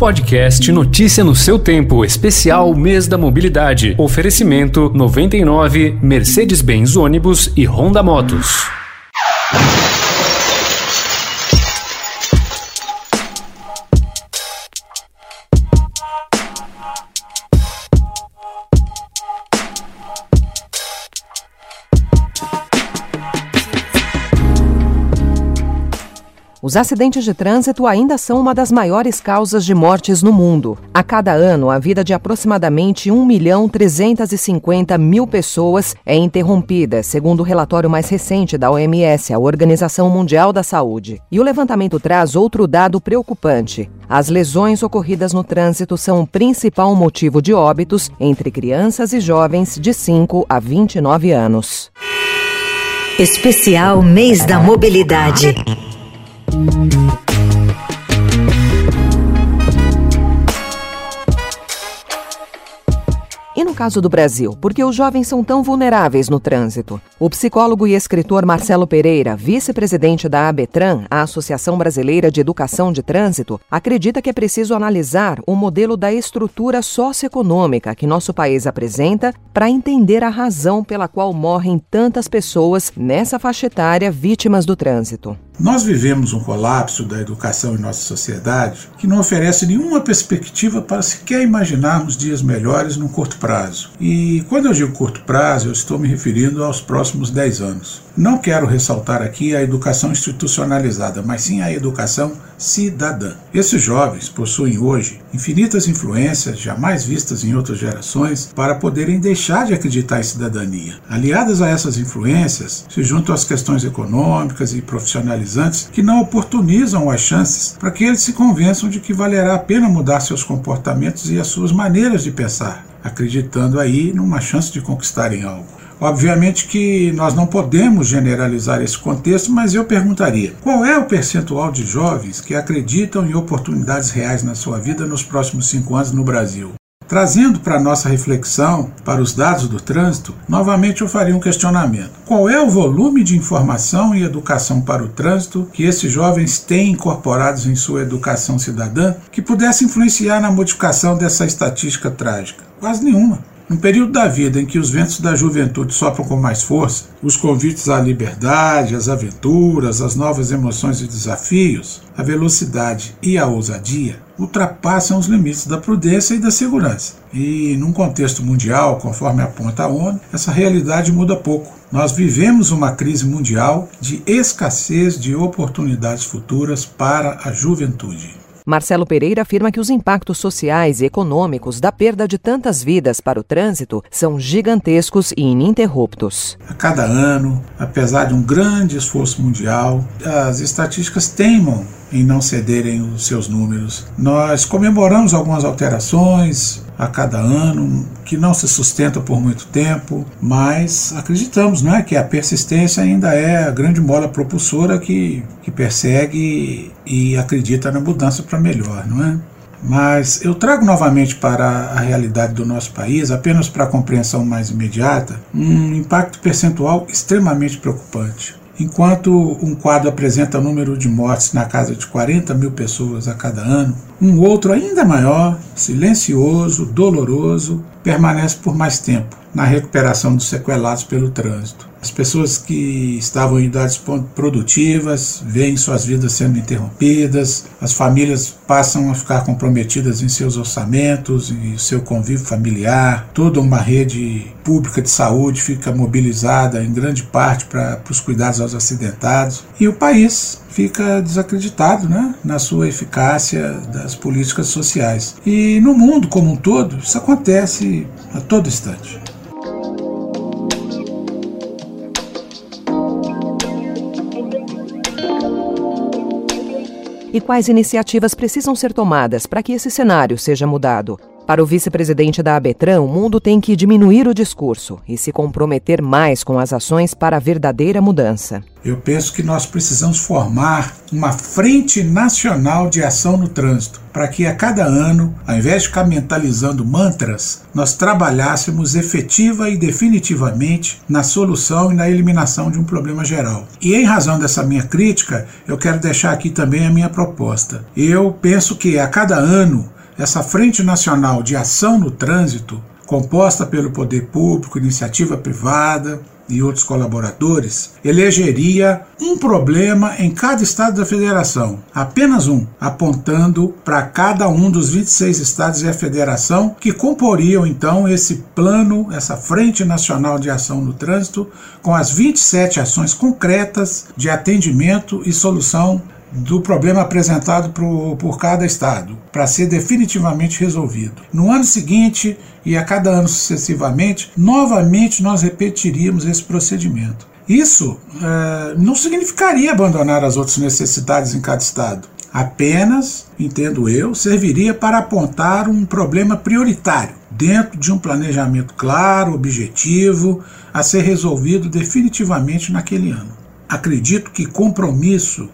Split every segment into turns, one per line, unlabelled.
Podcast Notícia no seu tempo, especial Mês da Mobilidade. Oferecimento 99 Mercedes-Benz ônibus e Honda Motos.
Os acidentes de trânsito ainda são uma das maiores causas de mortes no mundo. A cada ano, a vida de aproximadamente 1 milhão 350 mil pessoas é interrompida, segundo o relatório mais recente da OMS, a Organização Mundial da Saúde. E o levantamento traz outro dado preocupante. As lesões ocorridas no trânsito são o principal motivo de óbitos entre crianças e jovens de 5 a 29 anos.
Especial Mês da Mobilidade.
E no caso do Brasil, por que os jovens são tão vulneráveis no trânsito? O psicólogo e escritor Marcelo Pereira, vice-presidente da ABETRAN, a Associação Brasileira de Educação de Trânsito, acredita que é preciso analisar o modelo da estrutura socioeconômica que nosso país apresenta para entender a razão pela qual morrem tantas pessoas nessa faixa etária vítimas do trânsito.
Nós vivemos um colapso da educação em nossa sociedade que não oferece nenhuma perspectiva para sequer imaginarmos dias melhores num curto prazo. E quando eu digo curto prazo, eu estou me referindo aos próximos 10 anos. Não quero ressaltar aqui a educação institucionalizada, mas sim a educação cidadã. Esses jovens possuem hoje infinitas influências jamais vistas em outras gerações para poderem deixar de acreditar em cidadania. Aliadas a essas influências, se juntam as questões econômicas e profissionalizantes que não oportunizam as chances para que eles se convençam de que valerá a pena mudar seus comportamentos e as suas maneiras de pensar, acreditando aí numa chance de conquistarem algo. Obviamente que nós não podemos generalizar esse contexto, mas eu perguntaria: qual é o percentual de jovens que acreditam em oportunidades reais na sua vida nos próximos cinco anos no Brasil? Trazendo para nossa reflexão, para os dados do trânsito, novamente eu faria um questionamento. Qual é o volume de informação e educação para o trânsito que esses jovens têm incorporados em sua educação cidadã que pudesse influenciar na modificação dessa estatística trágica? Quase nenhuma. No período da vida em que os ventos da juventude sopram com mais força, os convites à liberdade, às aventuras, às novas emoções e desafios, a velocidade e a ousadia ultrapassam os limites da prudência e da segurança. E num contexto mundial, conforme aponta a ONU, essa realidade muda pouco. Nós vivemos uma crise mundial de escassez de oportunidades futuras para a juventude.
Marcelo Pereira afirma que os impactos sociais e econômicos da perda de tantas vidas para o trânsito são gigantescos e ininterruptos.
A cada ano, apesar de um grande esforço mundial, as estatísticas teimam em não cederem os seus números. Nós comemoramos algumas alterações a cada ano que não se sustentam por muito tempo, mas acreditamos não é, que a persistência ainda é a grande mola propulsora que, que persegue e acredita na mudança para melhor, não é? Mas eu trago novamente para a realidade do nosso país, apenas para a compreensão mais imediata, um impacto percentual extremamente preocupante. Enquanto um quadro apresenta número de mortes na casa de 40 mil pessoas a cada ano, um outro ainda maior, silencioso, doloroso, permanece por mais tempo na recuperação dos sequelados pelo trânsito. As pessoas que estavam em idades produtivas veem suas vidas sendo interrompidas, as famílias passam a ficar comprometidas em seus orçamentos e seu convívio familiar, toda uma rede pública de saúde fica mobilizada em grande parte para os cuidados aos acidentados e o país fica desacreditado né, na sua eficácia das políticas sociais. E no mundo como um todo, isso acontece a todo instante.
E quais iniciativas precisam ser tomadas para que esse cenário seja mudado? Para o vice-presidente da Abetran, o mundo tem que diminuir o discurso e se comprometer mais com as ações para a verdadeira mudança.
Eu penso que nós precisamos formar uma frente nacional de ação no trânsito, para que a cada ano, ao invés de ficar mentalizando mantras, nós trabalhássemos efetiva e definitivamente na solução e na eliminação de um problema geral. E em razão dessa minha crítica, eu quero deixar aqui também a minha proposta. Eu penso que a cada ano essa Frente Nacional de Ação no Trânsito, composta pelo poder público, iniciativa privada e outros colaboradores, elegeria um problema em cada estado da federação, apenas um, apontando para cada um dos 26 estados e a federação que comporiam então esse plano, essa Frente Nacional de Ação no Trânsito, com as 27 ações concretas de atendimento e solução do problema apresentado por, por cada estado, para ser definitivamente resolvido. No ano seguinte e a cada ano sucessivamente, novamente nós repetiríamos esse procedimento. Isso é, não significaria abandonar as outras necessidades em cada estado. Apenas, entendo eu, serviria para apontar um problema prioritário dentro de um planejamento claro, objetivo, a ser resolvido definitivamente naquele ano. Acredito que compromisso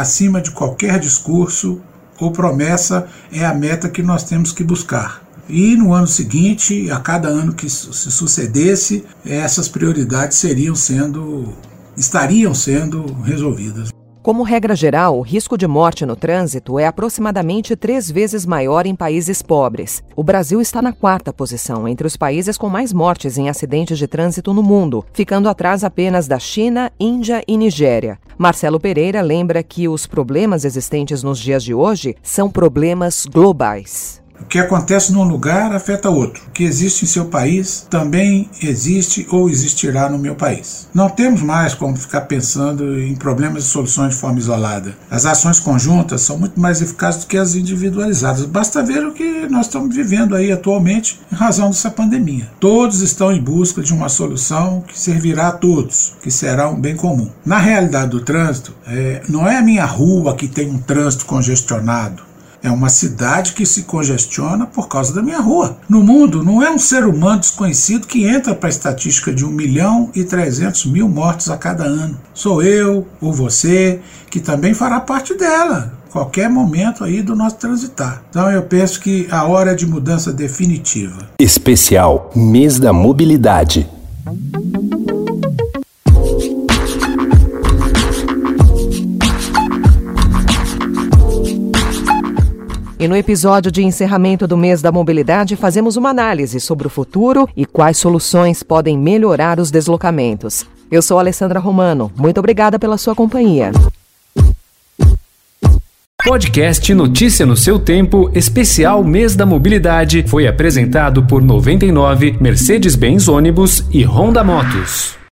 acima de qualquer discurso ou promessa, é a meta que nós temos que buscar. E no ano seguinte, a cada ano que se sucedesse, essas prioridades seriam sendo estariam sendo resolvidas.
Como regra geral, o risco de morte no trânsito é aproximadamente três vezes maior em países pobres. O Brasil está na quarta posição entre os países com mais mortes em acidentes de trânsito no mundo, ficando atrás apenas da China, Índia e Nigéria. Marcelo Pereira lembra que os problemas existentes nos dias de hoje são problemas globais.
O que acontece num lugar afeta outro. O que existe em seu país também existe ou existirá no meu país. Não temos mais como ficar pensando em problemas e soluções de forma isolada. As ações conjuntas são muito mais eficazes do que as individualizadas. Basta ver o que nós estamos vivendo aí atualmente em razão dessa pandemia. Todos estão em busca de uma solução que servirá a todos, que será um bem comum. Na realidade do trânsito, é, não é a minha rua que tem um trânsito congestionado. É uma cidade que se congestiona por causa da minha rua. No mundo, não é um ser humano desconhecido que entra para a estatística de 1 milhão e 300 mil mortes a cada ano. Sou eu ou você que também fará parte dela qualquer momento aí do nosso transitar. Então eu penso que a hora é de mudança definitiva.
Especial Mês da Mobilidade.
E no episódio de encerramento do mês da mobilidade, fazemos uma análise sobre o futuro e quais soluções podem melhorar os deslocamentos. Eu sou Alessandra Romano. Muito obrigada pela sua companhia.
Podcast Notícia no seu tempo, especial Mês da Mobilidade, foi apresentado por 99, Mercedes-Benz Ônibus e Honda Motos.